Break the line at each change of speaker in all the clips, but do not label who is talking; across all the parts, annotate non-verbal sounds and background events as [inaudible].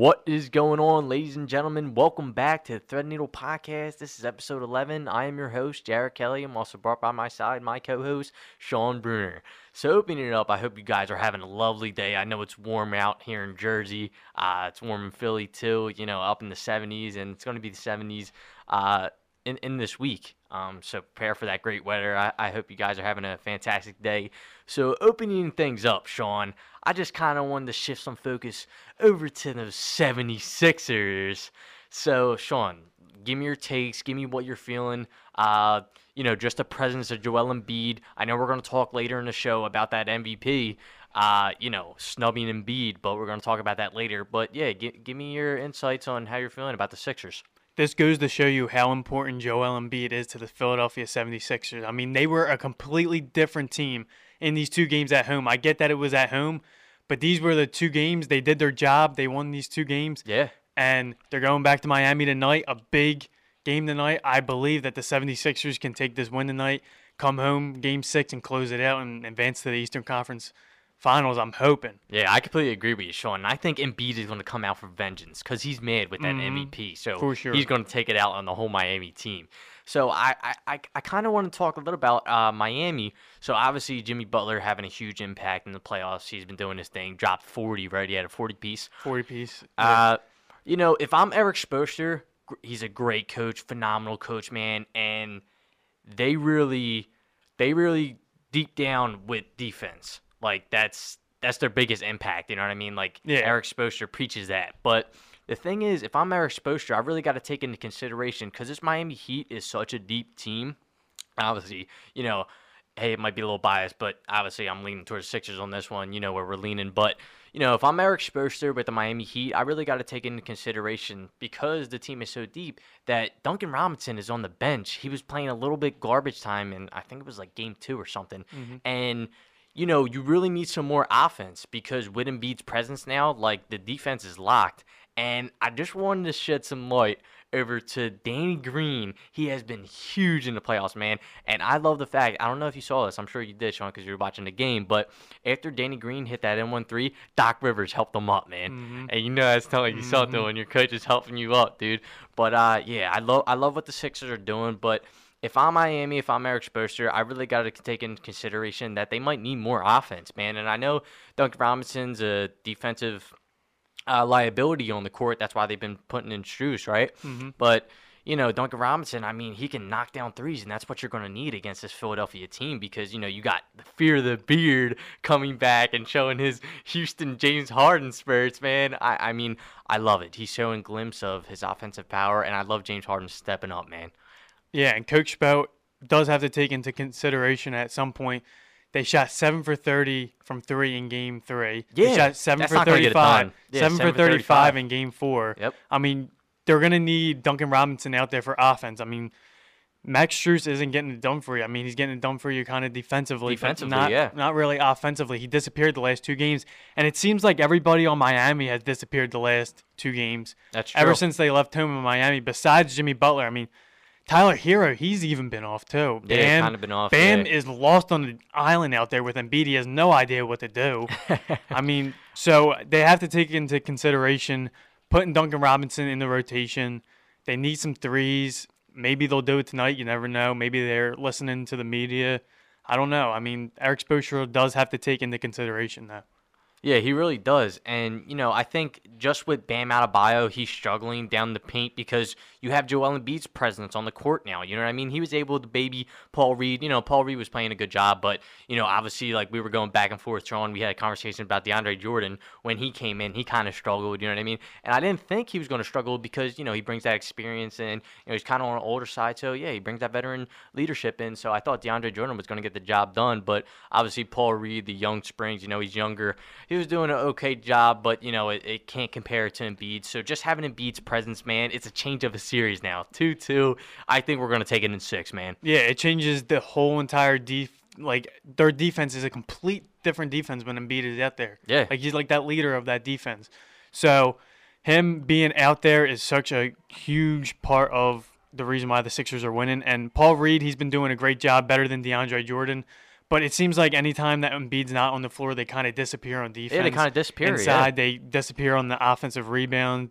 What is going on, ladies and gentlemen? Welcome back to the Thread Needle Podcast. This is episode 11. I am your host, Jared Kelly. I'm also brought by my side my co host, Sean Bruner. So, opening it up, I hope you guys are having a lovely day. I know it's warm out here in Jersey. Uh, it's warm in Philly, too, you know, up in the 70s, and it's going to be the 70s uh, in, in this week. Um, so prepare for that great weather. I, I hope you guys are having a fantastic day. So opening things up, Sean, I just kind of wanted to shift some focus over to those 76ers. So, Sean, give me your takes. Give me what you're feeling. Uh, you know, just the presence of Joel Embiid. I know we're going to talk later in the show about that MVP. Uh, you know, snubbing Embiid, but we're going to talk about that later. But yeah, gi- give me your insights on how you're feeling about the Sixers.
This goes to show you how important Joel Embiid is to the Philadelphia 76ers. I mean, they were a completely different team in these two games at home. I get that it was at home, but these were the two games. They did their job. They won these two games.
Yeah.
And they're going back to Miami tonight, a big game tonight. I believe that the 76ers can take this win tonight, come home game six, and close it out and advance to the Eastern Conference Finals. I'm hoping.
Yeah, I completely agree with you, Sean. I think Embiid is going to come out for vengeance because he's mad with that MVP. So
For sure.
he's going to take it out on the whole Miami team. So I I, I, I kind of want to talk a little about uh, Miami. So obviously Jimmy Butler having a huge impact in the playoffs. He's been doing his thing. Dropped 40, right? He had a 40 piece.
40 piece.
Uh, you know, if I'm Erik Spoelstra, he's a great coach, phenomenal coach, man, and they really, they really deep down with defense. Like that's that's their biggest impact. You know what I mean? Like
Yeah.
Erik Spoelstra preaches that, but. The thing is, if I'm Erik Spoelstra, I really got to take into consideration because this Miami Heat is such a deep team. Obviously, you know, hey, it might be a little biased, but obviously I'm leaning towards Sixers on this one. You know where we're leaning, but you know if I'm Erik Spoelstra with the Miami Heat, I really got to take into consideration because the team is so deep that Duncan Robinson is on the bench. He was playing a little bit garbage time, and I think it was like game two or something, mm-hmm. and. You know, you really need some more offense because with Embiid's presence now, like the defense is locked. And I just wanted to shed some light over to Danny Green. He has been huge in the playoffs, man. And I love the fact, I don't know if you saw this. I'm sure you did, Sean, because you were watching the game. But after Danny Green hit that N1 3, Doc Rivers helped him up, man. And you know that's telling you something when your coach is helping you up, dude. But uh, yeah, I love I love what the Sixers are doing. But if I'm Miami, if I'm Erik Spoelstra, I really got to take into consideration that they might need more offense, man. And I know Duncan Robinson's a defensive uh, liability on the court. That's why they've been putting in Strus, right? But you know, Duncan Robinson, I mean, he can knock down threes, and that's what you're going to need against this Philadelphia team because you know you got the fear of the beard coming back and showing his Houston James Harden spurts, man. I, I mean, I love it. He's showing glimpse of his offensive power, and I love James Harden stepping up, man.
Yeah, and Coach Spout does have to take into consideration at some point they shot seven for thirty from three in game three. they
Yeah,
shot seven for
not gonna get it
thirty-five.
Yeah,
seven,
seven
for
for 35.
thirty-five in game four.
Yep.
I mean, they're gonna need Duncan Robinson out there for offense. I mean, Max Strus isn't getting it done for you. I mean, he's getting it done for you kind of defensively,
Defensively,
not,
yeah.
not really offensively. He disappeared the last two games, and it seems like everybody on Miami has disappeared the last two games.
That's true.
Ever since they left home in Miami, besides Jimmy Butler, I mean, Tyler Herro, he's even been off too.
Yeah,
Bam,
kinda been off,
Bam
yeah.
is lost on the island out there with Embiid. He has no idea what to do. [laughs] I mean, so they have to take into consideration putting Duncan Robinson in the rotation. They need some threes. Maybe they'll do it tonight. You never know. Maybe they're listening to the media. I don't know. I mean, Erik Spoelstra does have to take into consideration that.
Yeah, he really does. And, you know, I think just with Bam Adebayo, he's struggling down the paint because you have Joel Embiid's presence on the court now. You know what I mean? He was able to baby Paul Reed. You know, Paul Reed was playing a good job, but, you know, obviously, like, we were going back and forth, Sean. We had a conversation about DeAndre Jordan. When he came in, he kind of struggled, you know what I mean? And I didn't think he was going to struggle because, you know, he brings that experience and, you know, he's kind of on the older side. So, yeah, he brings that veteran leadership in. So I thought DeAndre Jordan was going to get the job done. But obviously, Paul Reed, the young Springs, you know, he's younger. He was doing an okay job, but, you know, it, it can't compare to Embiid. So just having Embiid's presence, man, it's a change of a series now. 2 2. I think we're going to take it in six, man.
Yeah, it changes the whole entire def- like their defense is a complete different defense when Embiid is out there.
Yeah.
like he's like that leader of that defense. So him being out there is such a huge part of the reason why the Sixers are winning. And Paul Reed, he's been doing a great job, better than DeAndre Jordan. But it seems like anytime that Embiid's not on the floor, they kind of disappear on defense.
Yeah, they kind of disappear. yeah.
inside. They disappear on the offensive rebound.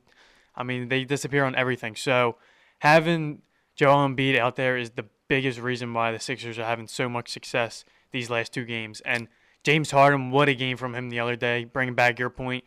I mean, they disappear on everything. So having Joel Embiid out there is the biggest reason why the Sixers are having so much success these last two games. And James Harden, what a game from him the other day. Bringing back your point,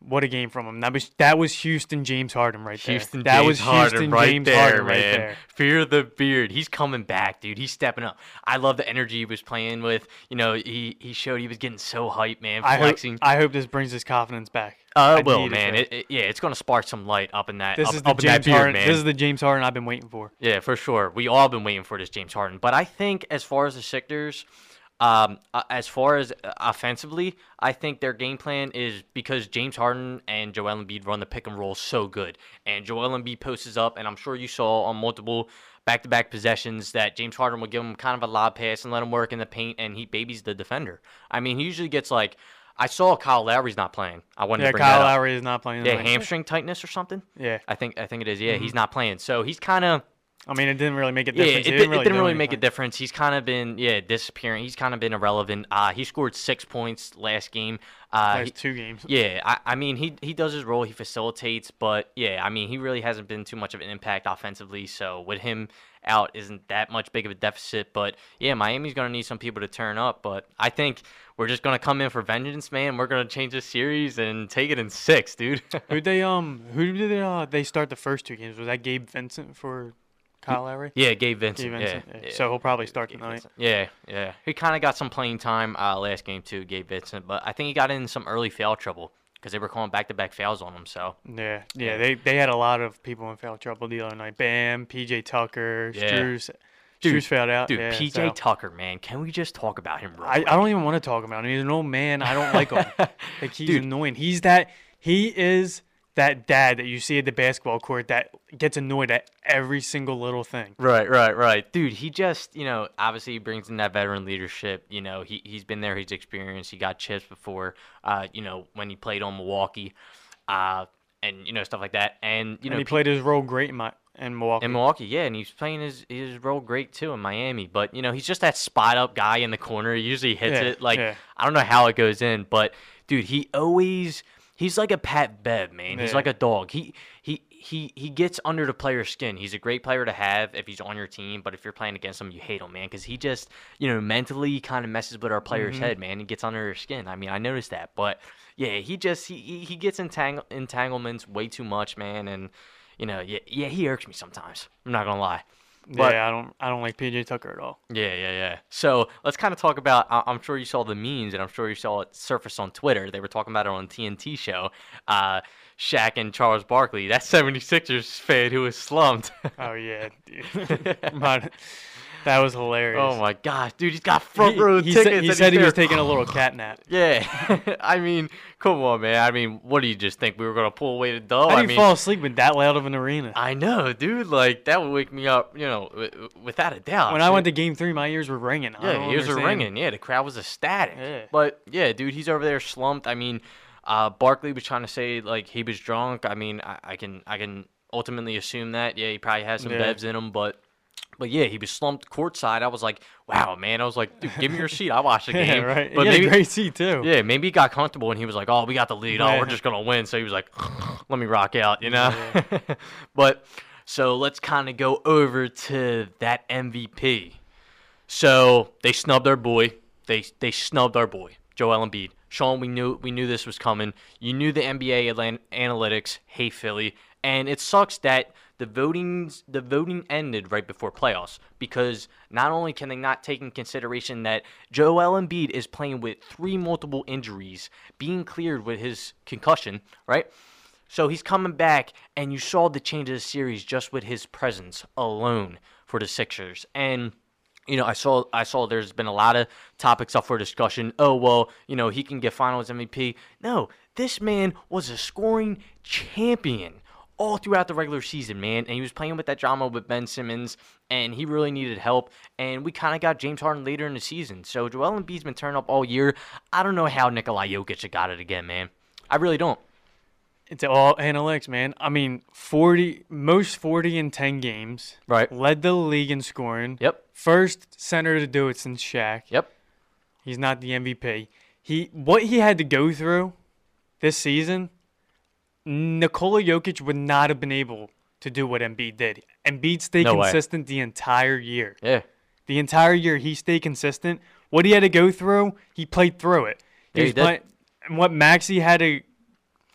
what a game from him. That was that was Houston James Harden right there.
Houston
that
James
was
Harden
Houston
right
James
there,
Harden
man.
right there.
Fear the beard. He's coming back, dude. He's stepping up. I love the energy he was playing with. You know, he he showed he was getting so hyped, man.
I hope,
Flexing.
I hope this brings his confidence back.
uh,
I
will, man. It, it- yeah, it's gonna spark some light up in that.
this
up,
is the
up in that
James
beard,
Harden.
man.
This is the James Harden I've been waiting for.
Yeah, for sure. We all been waiting for this James Harden. But I think as far as the Sixers, um, uh, as far as uh, offensively, I think their game plan is because James Harden and Joel Embiid run the pick and roll so good, and Joel Embiid posts up, and I'm sure you saw on multiple back-to-back possessions that James Harden will give him kind of a lob pass and let him work in the paint, and he babies the defender. I mean, he usually gets like. I saw Kyle Lowry's not playing. I wanted
Yeah,
to bring
Kyle
that up.
Lowry is not playing.
Yeah, hamstring tightness or something.
Yeah,
I think I think it is. Yeah, he's not playing. So he's kind of
I mean, it didn't really make a
yeah,
difference.
it,
He
di- it didn't really make a difference. He's kind of been yeah disappearing. He's kind of been irrelevant. Uh, he scored six points last game. Uh,
Last
he-
two games.
yeah, I, I mean he he does his role. He facilitates, but yeah, I mean he really hasn't been too much of an impact offensively. So with him out, isn't that much big of a deficit. But yeah, Miami's gonna need some people to turn up. But I think we're just gonna come in for vengeance, man. We're gonna change the series and take it in six, dude. [laughs]
Who they um who did they uh they start the first two games? Was that Gabe Vincent for Kyle Lowry?
yeah, Gabe Vincent.
Gabe
yeah,
Vincent. yeah.
yeah.
So he'll probably start
Gabe
tonight.
Vincent. Yeah, yeah. He kind of got some playing time uh, last game too, Gabe Vincent, but I think he got in some early foul trouble because they were calling back-to-back fouls on him. So
Yeah, yeah. They they had a lot of people in foul trouble the other night. Bam, PJ Tucker,
Yeah.
Strus.
Dude,
fouled out.
dude,
yeah,
PJ
so-
Tucker, man, can we just talk about him? Real
I, I don't even want to talk about him. He's an old man. I don't like him. [laughs] like he's
Dude.
annoying. He's that he is that dad that you see at the basketball court that gets annoyed at every single little thing.
Right, right, right. Dude, he just, you know, obviously he brings in that veteran leadership. You know, he, he's been there, he's experienced, he got chips before, uh, you know, when he played on Milwaukee, uh, and, you know, stuff like that. And, you know,
and he played his role great in my in Milwaukee.
In Milwaukee, yeah, and he's playing his his role great too in Miami. But you know, he's just that spot up guy in the corner. He usually hits
Yeah,
it. Like
yeah.
I don't know how it goes in, but dude, he always he's like a Pat Bev, man. He's
Yeah.
like a dog. He he he he gets under the player's skin. He's a great player to have if he's on your team, but if you're playing against him, you hate him, man, because he just you know mentally kind of messes with our player's
Mm-hmm.
head, man. He gets under their skin. I mean, I noticed that, but yeah, he just he he, he gets entang- entanglements way too much, man, and. You know, yeah, yeah, he irks me sometimes. I'm not gonna lie. But
yeah, I don't I don't like PJ Tucker at all.
yeah, yeah, yeah. So let's kind of talk about. I'm sure you saw the memes, and I'm sure you saw it surface on Twitter. They were talking about it on TNT show. Uh, Shaq and Charles Barkley, that 76ers fan who was slumped.
Oh yeah, [laughs] [laughs] that was hilarious.
oh my gosh, dude, he's got front
he,
row
he
tickets.
said, he said he was taking a little cat nap. [laughs]
Yeah, [laughs] I mean, come on, man. I mean, what do you just think we were gonna pull away the dub?
How do
I
you
mean,
fall asleep in that loud of an arena?
I know, dude. Like that would wake me up, you know, without a doubt.
when I went to Game Three, my ears were ringing.
Yeah, ears
understand.
ringing. Yeah, the crowd was ecstatic.
Yeah.
But yeah, dude, he's over there slumped. I mean, uh, Barkley was trying to say like he was drunk. I mean, I, I can I can ultimately assume that. Yeah, he probably has some
Yeah.
bevs in him, but. But yeah, he was slumped courtside. I was like, "Wow, man!" I was like, "Dude, give me your seat. I watched the [laughs]
Yeah,
game."
right.
But
he had
maybe,
a great seat too.
yeah, maybe he got comfortable and he was like, "Oh, we got the lead. Oh, we're just gonna win." So he was like, [laughs] "Let me rock out," you know. [laughs] but so let's kind of go over to that MVP. So they snubbed our boy. They they snubbed our boy, Joel Embiid. Sean, we knew we knew this was coming. You knew the NBA analytics hate Philly, and it sucks that the voting the voting ended right before playoffs because not only can they not take in consideration that Joel Embiid is playing with three multiple injuries, being cleared with his concussion, right? So he's coming back, and you saw the change of the series just with his presence alone for the Sixers. And you know, I saw I saw there's been a lot of topics up for discussion. Oh well, you know, he can get Finals MVP. No, this man was a scoring champion all throughout the regular season, man. And he was playing with that drama with Ben Simmons, and he really needed help. And we kind of got James Harden later in the season. So Joel Embiid's been turning up all year. I don't know how Nikolai Jokic got it again, man. I really don't.
It's all analytics, man. I mean, 40 most 40 in 10 games.
Right.
Led the league in scoring.
Yep.
First center to do it since Shaq.
Yep.
He's not the MVP. He what he had to go through this season, Nikola Jokic would not have been able to do what Embiid did. Embiid stayed
No way.
consistent the entire year.
Yeah.
The entire year he stayed consistent. What he had to go through, he played through it.
Yeah, he
was
did.
play- and what Maxey had to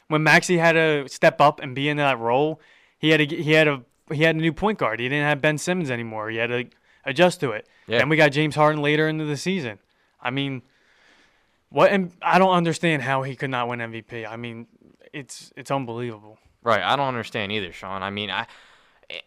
when Maxey had to step up and be in that role, he had to get- he had a he had a new point guard. He didn't have Ben Simmons anymore. He had to adjust to it.
Yeah.
Then we got James Harden later into the season. I mean, what? And I don't understand how he could not win MVP. I mean, it's it's unbelievable.
Right. I don't understand either, Sean. I mean, I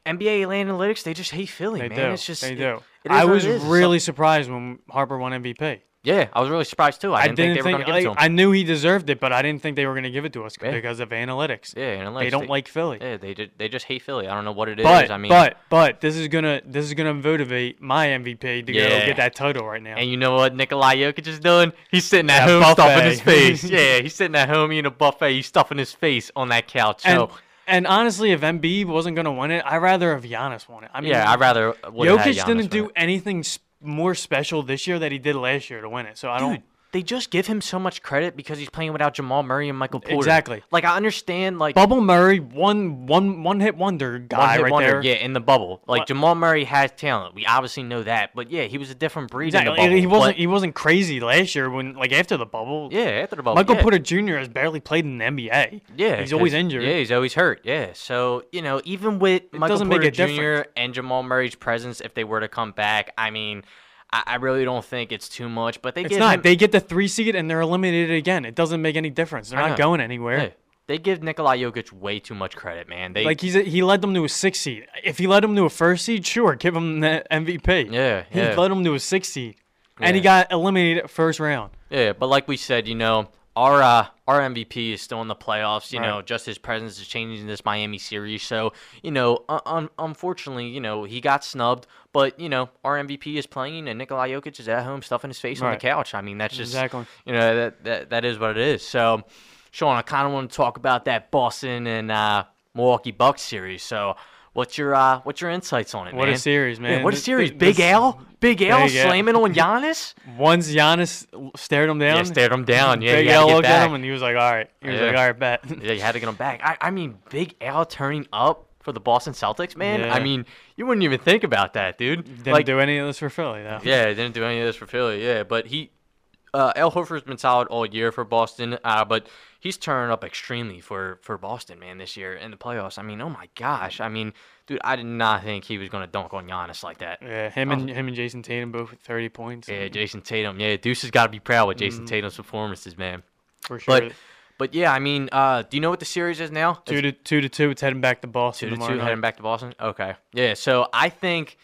NBA analytics, they just hate Philly,
They
man.
do.
It's just
they
it-
do.
it
I was. Really surprised when Harper won MVP.
Yeah, I was really surprised too. I
I
didn't, think they were going to give it to him.
I knew he deserved it, but I didn't think they were going to give it to us
Yeah.
because of analytics.
yeah, and
they don't like Philly.
Yeah, they did, they just hate Philly. I don't know what it is.
But
I mean,
but but this is gonna this is gonna motivate my MVP to
Yeah.
go get that title right now.
and you know what Nikolai Jokic is doing? He's sitting at
Yeah,
home stuffing his face. [laughs] yeah, he's sitting at home eating a buffet. He's stuffing his face on that couch.
and,
So
and honestly, if Embiid wasn't gonna win it, I'd rather have Giannis won it. I mean,
yeah, I'd rather.
Jokic didn't do anything s- more special this year that he did last year to win it. So I don't.
They just give him so much credit because he's playing without Jamal Murray and Michael Porter.
Exactly.
Like I understand, like
Bubble Murray, one one one hit wonder guy
hit
right
wonder,
there.
yeah, in the bubble. Like
What-
Jamal Murray has talent. We obviously know that, but yeah, he was a different breed in the
Exactly.
bubble.
He wasn't
but-
he wasn't crazy last year when like after the bubble.
yeah, after the bubble.
Michael
yeah.
Porter Jr. has barely played in the NBA.
Yeah,
he's always injured.
Yeah, he's always hurt. Yeah, so you know, even with Michael
doesn't make
Porter Jr.
difference.
and Jamal Murray's presence, if they were to come back, I mean, I, I really don't think it's too much. But they
It's
give
not.
him,
They get the three seed and they're eliminated again. It doesn't make any difference. They're
I
not
know.
going anywhere.
yeah, they give Nikolai Jokic way too much credit, man. They
Like he's a, he led them to a six seed. If he led them to a first seed, sure, give him the MVP.
Yeah,
he
yeah.
led them to a six seed, and he got eliminated at first round.
Yeah, but like we said, you know, our uh, our MVP is still in the playoffs. You
Right.
know, just his presence is changing this Miami series. So you know, un- un- unfortunately, you know, he got snubbed. But you know, our MVP is playing, and Nikolai Jokic is at home stuffing his face on the couch. I mean, that's just
Exactly.
you know that that, that is what it is. So, Sean, I kind of want to talk about that Boston and uh, Milwaukee Bucks series. So. What's your uh, what's your insights on it, man?
What a
man?
series,
Yeah,
man.
what a series!
th-
Big
this-
Al, Big Al
Big Al.
slamming on [laughs] Giannis.
Once Giannis stared him down,
Yeah, stared him down. [laughs] Yeah,
Big Al looked
back.
at him and he was like, "All right." He was
Yeah.
like, "All right, bet."
Yeah, you had to get him back. I, I mean, Big Al turning up for the Boston Celtics, man. I mean, you wouldn't even think about that, dude.
Didn't
like,
do any of this for Philly though.
yeah, didn't do any of this for Philly. Yeah, but he, uh, Al Horford's been solid all year for Boston. Uh, but he's turning up extremely for for Boston, man, this year in the playoffs. I mean, oh my gosh. I mean, dude, I did not think he was gonna dunk on Giannis like that.
Yeah, him and him and Jayson Tatum both with 30 points.
Yeah, Jayson Tatum. Yeah, Deuce has got to be proud with Jayson
Mm.
Tatum's performances, man.
for sure.
But, but yeah, I mean, uh, do you know what the series is now?
two to two to two. It's heading back to Boston
Two to two,
night.
heading back to Boston. Okay, yeah. So I think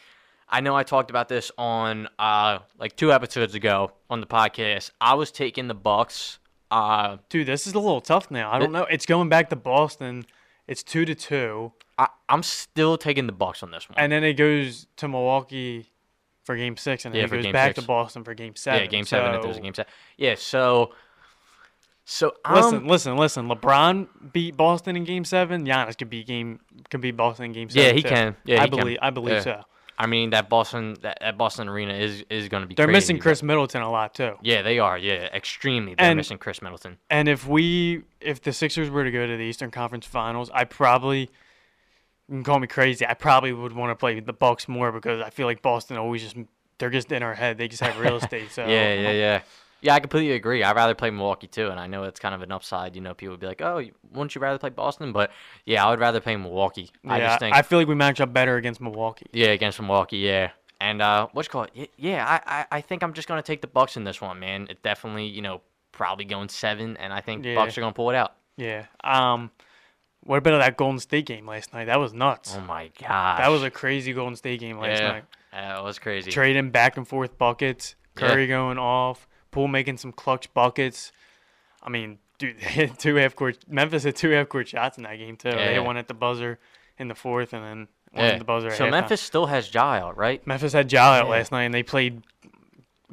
I know I talked about this on uh like two episodes ago on the podcast. I was taking the Bucks. Uh,
Dude, this is a little tough now. I don't know. It's going back to Boston. It's two to two,
I, I'm still taking the Bucks on this one.
and then it goes to Milwaukee for Game Six, and then
Yeah,
it
for
goes
Game
back
six.
to Boston for Game Seven.
yeah, game seven. If there's a
So-
game seven. Yeah. So. So
Listen,
um,
listen, listen. LeBron beat Boston in Game Seven. Giannis could beat game can beat Boston in Game Seven.
Yeah, he
too.
can. Yeah,
I
he can.
believe. I believe
Yeah.
so.
I mean that Boston that, that Boston arena is is going to be.
They're
crazy,
missing Khris Middleton a lot too.
Yeah, they are. Yeah, extremely. They're
And-
missing Khris Middleton.
And if we, if the Sixers were to go to the Eastern Conference Finals, I probably, you can call me crazy, I probably would want to play the Bucks more because I feel like Boston always just, they're just in our head. They just have real [laughs] estate. So
Yeah, yeah, yeah. Yeah, I completely agree. I'd rather play Milwaukee too, and I know it's kind of an upside. You know, people would be like, "Oh, wouldn't you rather play Boston?" But yeah, I would rather play Milwaukee. I
yeah,
just think,
I feel like we match up better against Milwaukee.
yeah, against Milwaukee, yeah. And uh, what's it called? Yeah, I, I, I think I'm just gonna take the Bucks in this one, man. It definitely, you know, probably going seven, and I think the
Yeah.
Bucks are gonna pull it out.
Yeah. Um, what about that Golden State game last night? That was nuts.
Oh my god.
that was a crazy Golden State game last
yeah,
night.
that was crazy.
Trading back and forth buckets,
Yeah.
Curry going off, Poole making some clutch buckets. I mean, dude, they hit two half court. Memphis had two half court shots in that game too. They
Yeah.
hit one at the buzzer in the fourth, and then one
Yeah.
at the buzzer. at
So. Memphis still has Ja out, right?
Memphis had Ja out
Yeah.
last night, and they played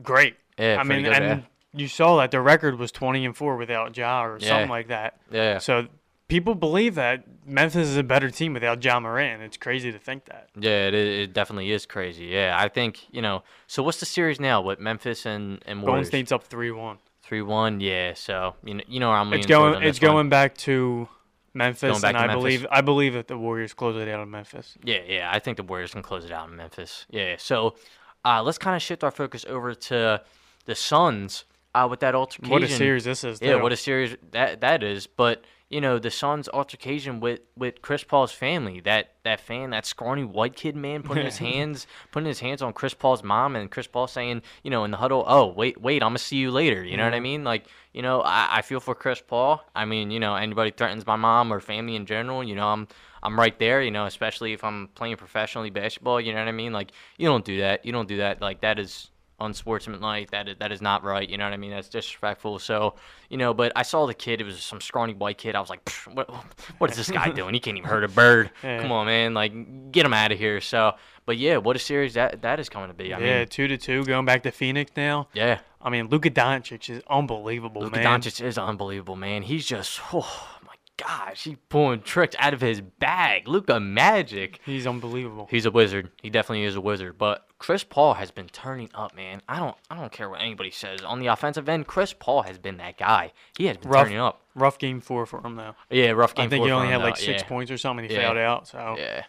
great.
Yeah,
I mean,
good,
and you saw that their record was 20 and four without Ja or something like that.
yeah.
So people believe that Memphis is a better team without Ja Morant. It's crazy to think that.
Yeah, it, it definitely is crazy. Yeah, I think you know. So what's the series now? With Memphis and and Warriors?
Golden State's up three one.
three one. Yeah, so you know you know where I'm.
It's going. It's
this one.
going back to Memphis,
Going back
and
to
I
Memphis.
believe I believe that the Warriors close it out in Memphis.
Yeah, yeah. I think the Warriors can close it out in Memphis. Yeah. So uh, let's kind of shift our focus over to the Suns uh, with that altercation.
What a series this is!
Yeah, what a series that that is. But you know, the Suns' altercation with with Chris Paul's family. That that fan, that scrawny white kid man, putting his [laughs] hands putting his hands on Chris Paul's mom, and Chris Paul saying, you know, in the huddle, "Oh, wait, wait, I'm gonna see you later." You know what I mean? Like, you know, I, I feel for Chris Paul. I mean, you know, anybody threatens my mom or family in general, you know, I'm I'm right there. You know, especially if I'm playing professionally basketball. You know what I mean? Like, you don't do that. You don't do that. Like, that is unsportsmanlike. That is, that is not right. You know what I mean? That's disrespectful. So, you know, but I saw the kid. It was some scrawny white kid. I was like, what, what is this guy [laughs] doing? He can't even hurt a bird. [laughs]
Yeah.
Come on, man. Like, get him out of here. So, but yeah, what a series that that is coming to be. I
yeah,
mean,
two to two, going back to Phoenix now.
yeah.
I mean, Luka Doncic is unbelievable,
Luka
man.
Doncic is unbelievable, man. He's just, oh my gosh, he's pulling tricks out of his bag. Luka Magic.
He's unbelievable.
He's a wizard. He definitely is a wizard. But Chris Paul has been turning up, man. I don't I don't care what anybody says. On the offensive end, Chris Paul has been that guy. He has been
Rough,
turning up.
rough game four for him though.
Yeah, rough game.
I think he only had like six
yeah.
points or something. He
Yeah.
fouled out. So
Yeah,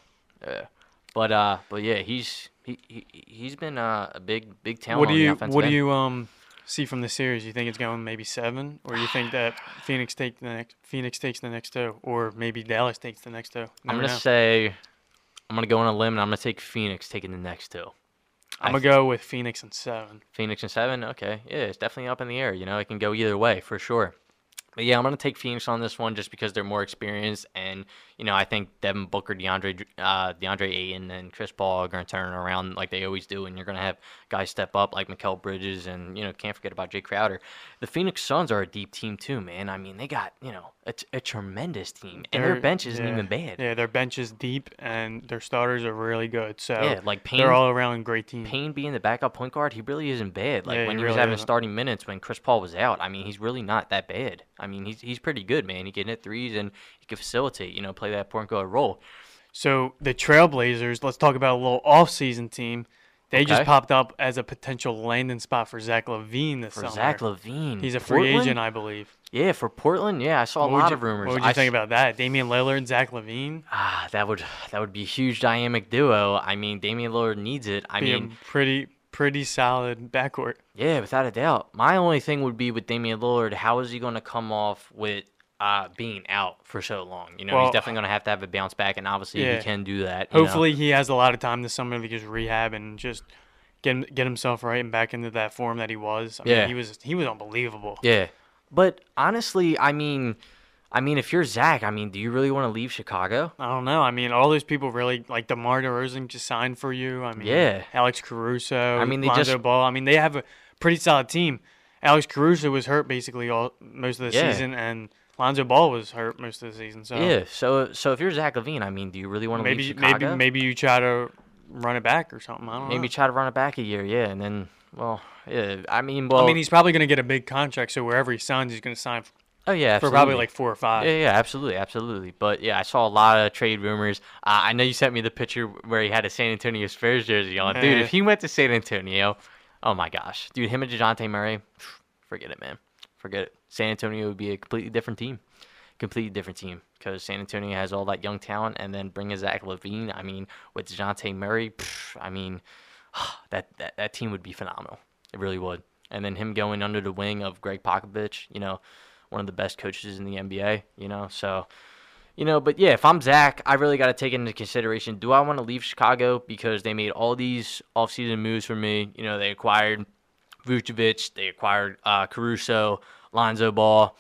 yeah. But uh, but yeah, he's he, he he's been uh, a big big talent.
what do
on the
you
offensive
what do you um see from the series? You think it's going maybe seven, or you think that [sighs] Phoenix take the next Phoenix takes the next two, or maybe Dallas takes the next two?
I'm gonna
know.
say, I'm gonna go on a limb and I'm gonna take Phoenix taking the next two.
I'm gonna go with Phoenix and seven.
Phoenix and seven. Okay, yeah, it's definitely up in the air. You know, it can go either way for sure. But yeah, I'm gonna take Phoenix on this one just because they're more experienced, and you know, I think Devin Booker, DeAndre, uh, DeAndre Ayton, and Chris Paul are gonna turn around like they always do, and you're gonna have guys step up like Mikal Bridges, and you know, can't forget about Jae Crowder. The Phoenix Suns are a deep team too, man. I mean, they got you know a, a tremendous team, and their
Their-
bench isn't
yeah,
even bad.
Yeah, their bench is deep and their starters are really good. So
Yeah, like Payne,
they're all around great team.
Payne being the backup point guard, he really isn't bad. Like
Yeah,
when
he
he was having
isn't.
starting minutes when Chris Paul was out, I mean, he's really not that bad. I mean, he's he's pretty good, man. He can hit threes and he can facilitate, you know, play that point guard role.
So the Trailblazers, let's talk about a little off-season team. They just popped up as a potential landing spot for Zach LaVine this
For
summer.
Zach LaVine,
He's a free
Portland?
agent, I believe.
Yeah, for Portland, yeah, I saw a
What would
lot
you-
of rumors.
What would you
I
think about that? Damian Lillard, and Zach LaVine,
Ah, that would that would be a huge dynamic duo. I mean, Damian Lillard needs it. I
be
mean,
a pretty pretty solid backcourt.
Yeah, without a doubt. My only thing would be with Damian Lillard, how is he going to come off with uh, being out for so long? You know,
Well,
he's definitely going to have to have a bounce back, and obviously
yeah.
he can do that. you know.
Hopefully, he has a lot of time this summer to just rehab and just get him- get himself right and back into that form that he was. I
Yeah.
mean, he was he was unbelievable.
Yeah, but honestly, I mean, I mean, if you're Zach, I mean, do you really want to leave Chicago?
I don't know. I mean, all those people really like DeMar DeRozan just signed for you. I mean,
Yeah.
Alex Caruso.
I mean, they
Lonzo
just-
Ball. I mean, they have a pretty solid team. Alex Caruso was hurt basically all most of the
Yeah.
season, and Lonzo Ball was hurt most of the season. So
Yeah. So, so if you're Zach LaVine, I mean, do you really want to
maybe
leave
maybe
Chicago?
maybe you try to run it back or something. I don't
Maybe
know.
try to run it back a year, yeah, and then, well, yeah. I mean, well,
I mean, he's probably going to get a big contract, so wherever he signs, he's going to sign for,
oh yeah,
for probably like four or five.
Yeah, yeah, absolutely, absolutely. But yeah, I saw a lot of trade rumors. Uh, I know you sent me the picture where he had a San Antonio Spurs jersey on. Dude, if he went to San Antonio, oh my gosh, dude, him and Dejounte Murray, forget it, man, forget it. San Antonio would be a completely different team, completely different team because San Antonio has all that young talent, and then bring in Zach LaVine. I mean, with Dejounte Murray, pff, I mean, [sighs] that, that that team would be phenomenal. It really would. And then him going under the wing of Gregg Popovich, you know, one of the best coaches in the NBA, you know. So, you know, but yeah, if I'm Zach, I really got to take into consideration do I want to leave Chicago because they made all these offseason moves for me? You know, they acquired Vucevic, they acquired uh, Caruso, Lonzo Ball,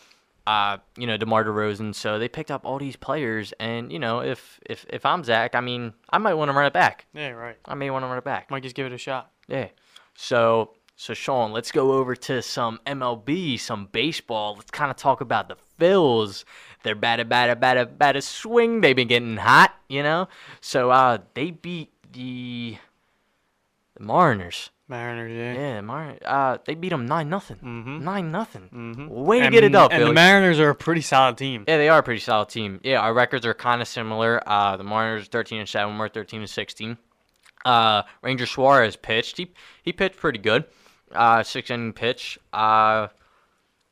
uh, you know, DeMar DeRozan. So they picked up all these players. And, you know, if, if, if I'm Zach, I mean, I might want to run it back.
Yeah, right.
I may want to run it back.
Might just give it a shot.
Yeah. So so Sean, let's go over to some MLB, some baseball. Let's kind of talk about the Phils. They're batter, batter, batter, batter swing. They've been getting hot, you know. So uh, they beat the the Mariners.
Mariners, yeah.
Yeah, Mar- uh, they beat them nine nothing.
Mhm.
Nine nothing.
Mhm.
Way to
And-
get it up,
And the Mariners are a pretty solid team.
Yeah, they are a pretty solid team. Yeah, our records are kind of similar. Uh, the Mariners 13 and 7, we're 13 and 16. Uh, Ranger Suarez pitched. He he pitched pretty good. Uh, six inning pitch. Uh,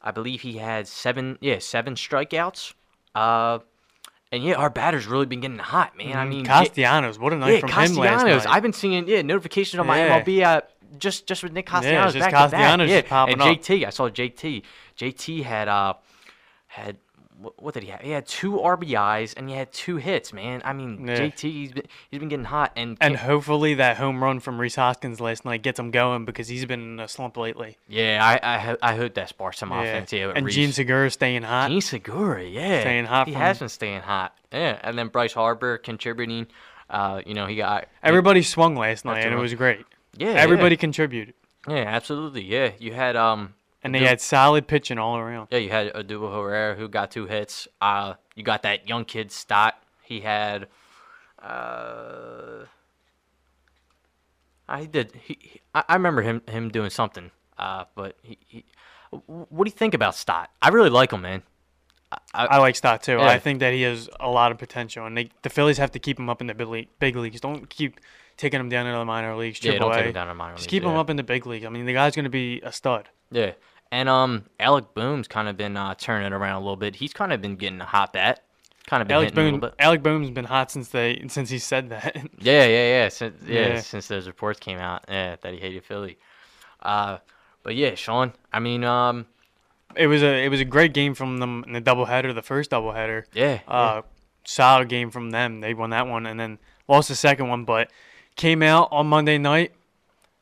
I believe he had seven. Yeah, seven strikeouts. Uh, and yeah, our batter's really been getting hot, man. I
Mhm.
mean,
Castellanos, what a night
yeah,
from him last
Castellanos.
night.
I've been seeing yeah notifications on my
Yeah.
MLB uh, just just with Nick Castellanos
just
back to back. Yeah,
popping
and
up.
JT. I saw JT. JT had uh had what, did he have? He had two RBIs and he had two hits. Man, I mean
Yeah.
JT. He's been he's been getting hot and
and hopefully that home run from Rhys Hoskins last night gets him going because he's been in a slump lately.
yeah, I I, I hope that sparks some
Yeah.
offense. Yeah,
and
Rhys.
Jean Segura staying hot.
Jean Segura, yeah,
Staying hot
He has been staying hot. Yeah, and then Bryce Harper contributing. Uh, you know he got
Everybody swung last night, and it was great.
Yeah,
Everybody contributed,
Yeah, yeah absolutely. Yeah, you had um
and they had solid pitching all around.
Yeah, you had Odubel Herrera who got two hits. Uh, you got that young kid Stott. He had, uh, I did. He, he- I, I remember him him doing something. Uh, but he, he, what do you think about Stott? I really like him, man.
I like Stott too.
Yeah.
I think that he has a lot of potential, and they, the Phillies have to keep him up in the big, league, big leagues. Don't keep taking him down into the minor leagues,
Yeah, don't take him down to minor
Just
leagues,
keep him
yeah.
up in the big league. I mean, the guy's going to be a stud.
Yeah, and um, Alec Bohm's kind of been uh, turning it around a little bit. He's kind of been getting a hot bat. Kind of been
Alec
hitting a
Bohm,
little bit.
Alec Bohm's been hot since they since he said that. [laughs]
Yeah, yeah, yeah. Since yeah,
Yeah.
since those reports came out, yeah, that he hated Philly. Uh, but yeah, Sean. I mean, um,
it was a it was a great game from them in the doubleheader, the first doubleheader.
yeah, yeah.
Uh, solid game from them. They won that one and then lost the second one, but came out on Monday night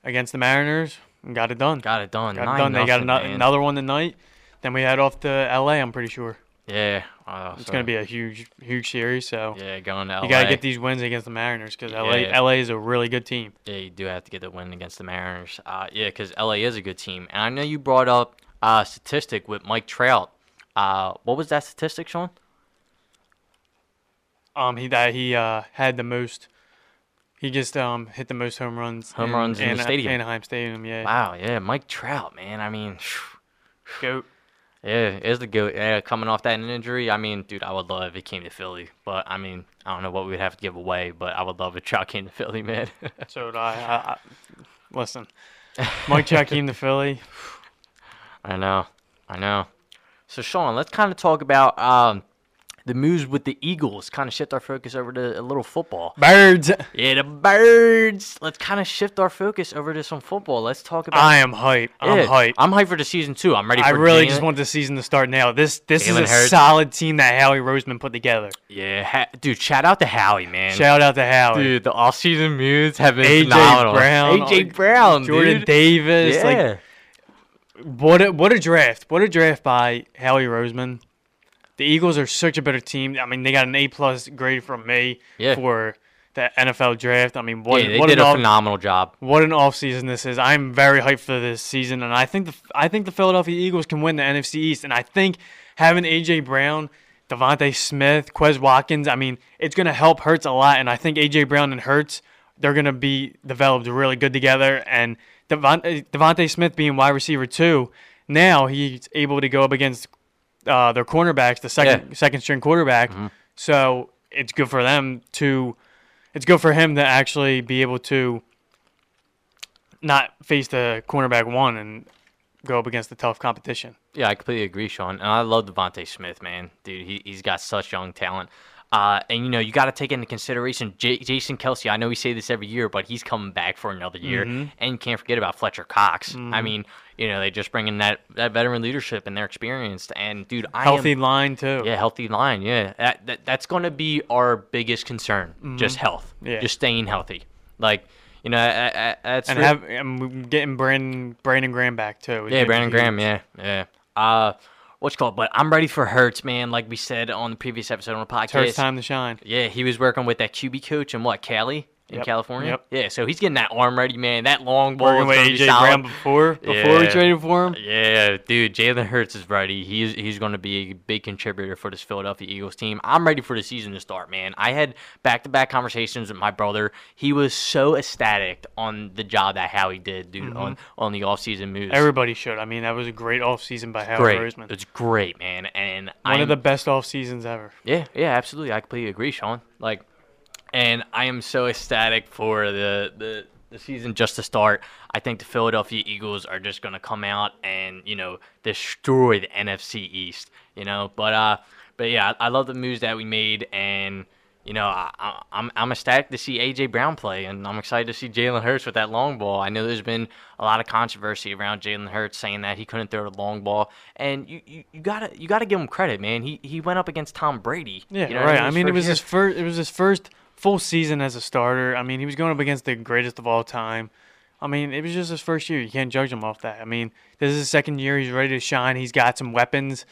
against the Mariners and got it done.
got it done.
got it done. They got ano- another one tonight. Then we head off to LA. I'm pretty sure
Yeah, uh,
it's
so-
gonna be a huge huge series. So
Yeah, going to LA.
you gotta get these wins against the Mariners because LA
Yeah.
LA is a really good team.
Yeah, you do have to get the win against the Mariners. Uh, yeah, because LA is a good team, and I know you brought up a statistic with Mike Trout. Uh, what was that statistic, Sean?
Um, he that he uh had the most. He just um hit the most home runs.
Home runs in the stadium.
Anaheim Stadium. Yeah.
Wow, yeah, Mike Trout, man. I mean,
Goat.
yeah, is the goat. Yeah, coming off that injury, I mean, dude, I would love if he came to Philly, but I mean, I don't know what we'd have to give away, but I would love if Trout came to Philly, man. [laughs]
So would I. I, I listen, Mike Trout came to Philly. [laughs]
I know, I know. So Sean, let's kind of talk about um, the moves with the Eagles. Kind of shift our focus over to a little football.
Birds.
Yeah, the birds. Let's kind of shift our focus over to some football. Let's talk about.
I am hype. I'm
Yeah,
hype.
I'm hyped for the season too. I'm ready. For
I really just want the season to start now. This this
Jalen
is a
Hurts.
solid team that Howie Roseman put together.
Yeah, ha- dude. Shout out to Howie, man.
Shout out to Howie.
Dude, the off-season moves have been
AJ
phenomenal.
Brown,
AJ Brown,
Jordan
dude.
Davis.
yeah.
Like what a what a draft. What a draft by Howie Roseman. The Eagles are such a better team. I mean, they got an A plus grade from me
Yeah.
for the NFL draft. I mean, what
yeah, they
what
did
an
a
off-
phenomenal job.
what an offseason this is. I'm very hyped for this season, and I think the I think the Philadelphia Eagles can win the NFC East, and I think having AJ Brown, DeVonta Smith, Quez Watkins, I mean, it's gonna help Hurts a lot, and I think AJ Brown and Hurts they're gonna be developed really good together, and DeVonta, DeVonta Smith being wide receiver too, now he's able to go up against uh, their cornerbacks, the second second string quarterback, so it's good for them to. It's good for him to actually be able to not face the cornerback one and go up against the tough competition.
Yeah, I completely agree, Sean. And I love DeVonta Smith, man. Dude, he, he's got such young talent. Uh, and, you know, you got to take into consideration J- Jason Kelce. I know we say this every year, but he's coming back for another year.
Mm-hmm.
And you can't forget about Fletcher Cox. I mean, you know, they just bring in that, that veteran leadership and they're experienced. And, dude, I am-
Healthy line too.
Yeah, healthy line. Yeah, that, that that's going to be our biggest concern. Just health.
Mm-hmm. Yeah.
Just staying healthy. Like, you know, I, I, that's
And have and getting Brandon Brandon Graham back too.
yeah, Brandon Graham. Yeah, yeah. Uh, what's called? But I'm ready for Hurts, man. Like we said on the previous episode on the
It's Hurts
podcast.
time to shine.
Yeah, he was working with that QB coach and what Cali. In
Yep,
California.
yep.
Yeah, so he's getting that arm ready, man. That long ball.
Working
is
with
be
AJ
solid.
Brown before before we
Yeah.
traded for him.
Yeah, dude, Jalen Hurts is ready. He's he's going to be a big contributor for this Philadelphia Eagles team. I'm ready for the season to start, man. I had back-to-back conversations with my brother. He was so ecstatic on the job that Howie did, dude, mm-hmm. on on the offseason moves.
Everybody should. I mean, that was a great offseason by Howie
great.
Roseman.
It's great, man. And
One
I'm,
of the best off seasons ever.
yeah, yeah, absolutely. I completely agree, Sean. Like, and I am so ecstatic for the the the season just to start. I think the Philadelphia Eagles are just gonna come out and you know destroy the NFC East. You know, but uh, but yeah, I, I love the moves that we made, and you know, I, I, I'm I'm ecstatic to see AJ Brown play, and I'm excited to see Jalen Hurts with that long ball. I know there's been a lot of controversy around Jalen Hurts saying that he couldn't throw the long ball, and you, you, you gotta you gotta give him credit, man. He he went up against Tom Brady.
Yeah,
you know
right. I mean, it was
year.
his first. It was his first full season as a starter. I mean, he was going up against the greatest of all time. I mean, it was just his first year. You can't judge him off that. I mean, this is his second year. He's ready to shine. He's got some weapons.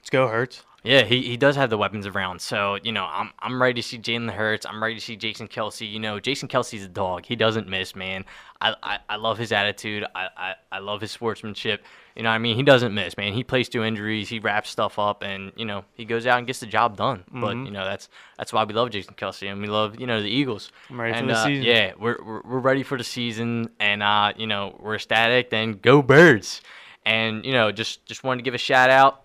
Let's go, Hurts.
Yeah, he, he does have the weapons around. So, you know, I'm I'm ready to see Jalen Hurts. I'm ready to see Jason Kelce. You know, Jason Kelce's a dog. He doesn't miss, man. I, I, I love his attitude. I, I, I love his sportsmanship. You know what I mean? He doesn't miss, man. He plays through injuries. He wraps stuff up and, you know, he goes out and gets the job done. But, you know, that's that's why we love Jason Kelce and we love, you know, the Eagles.
I'm ready for the
uh,
season.
Yeah, we're, we're we're ready for the season and uh, you know, we're ecstatic, then go birds. And, you know, just just wanted to give a shout out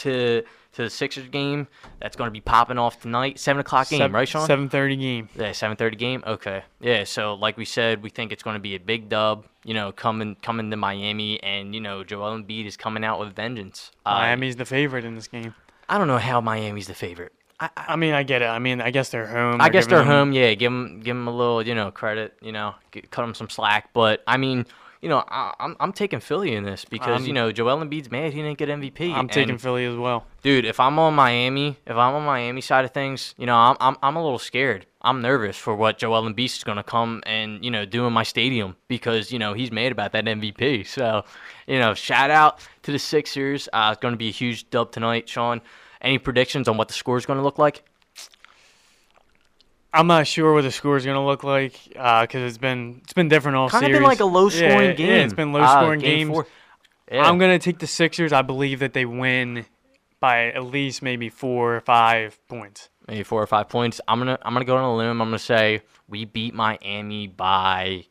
to to the Sixers game that's going to be popping off tonight, seven o'clock game, right, Sean?
Seven thirty game.
Yeah, seven thirty game. Okay, yeah. So like we said, we think it's going to be a big dub. You know, coming coming to Miami, and you know, Joel Embiid is coming out with vengeance. Uh,
Miami's the favorite in this game.
I don't know how Miami's the favorite. I, I,
I mean, I get it. I mean, I guess they're home.
I guess they're home. Yeah, give them give them a little, you know, credit. You know, g cut them some slack. But I mean. You know, I, I'm I'm taking Philly in this because you
I'm-
know Joel Embiid's mad he didn't get MVP.
I'm taking
and-
Philly as well.
dude, if I'm on Miami, if I'm on Miami side of things, you know, I'm I'm, I'm a little scared. I'm nervous for what Joel Embiid is going to come and you know do in my stadium because you know he's mad about that MVP. So, you know, shout out to the Sixers. Uh, it's going to be a huge dub tonight, Sean. Any predictions on what the score is going to look like?
I'm not sure what the score is going to look like because it's been it's been different all
Kind of
series.
been like a low scoring
yeah,
game.
Yeah, it's been low
Ah,
scoring
game
games.
Yeah.
I'm gonna take the Sixers. I believe that they win by at least maybe four or five points.
maybe four or five points. I'm gonna I'm gonna go on a limb. I'm gonna say we beat Miami by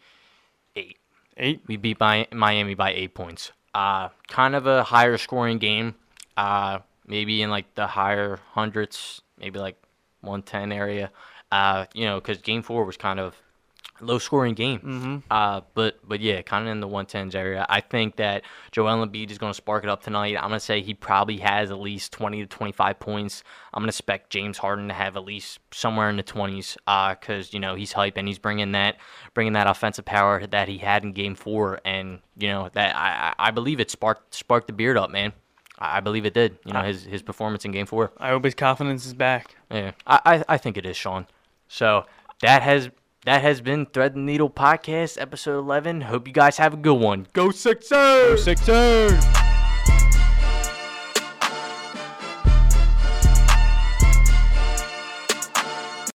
eight.
Eight.
We beat by Miami by eight points. Uh, kind of a higher scoring game. Uh, maybe in like the higher hundreds, maybe like 110 area. Uh, you know, because game four was kind of low scoring game. Mm-hmm. Uh, but but yeah, kind of in the 110s area. I think that Joel Embiid is going to spark it up tonight. I'm going to say he probably has at least 20 to 25 points. I'm going to expect James Harden to have at least somewhere in the 20s. Uh, cause you know he's hype and he's bringing that bringing that offensive power that he had in Game Four, and you know that I I believe it sparked sparked the beard up, man. I I believe it did. You know his his performance in Game Four.
I hope his confidence is back.
Yeah, I, I, I think it is, Sean. So that has that has been Thread the Needle podcast episode eleven. Hope you guys have a good one. Go Sixers!
Go Sixers.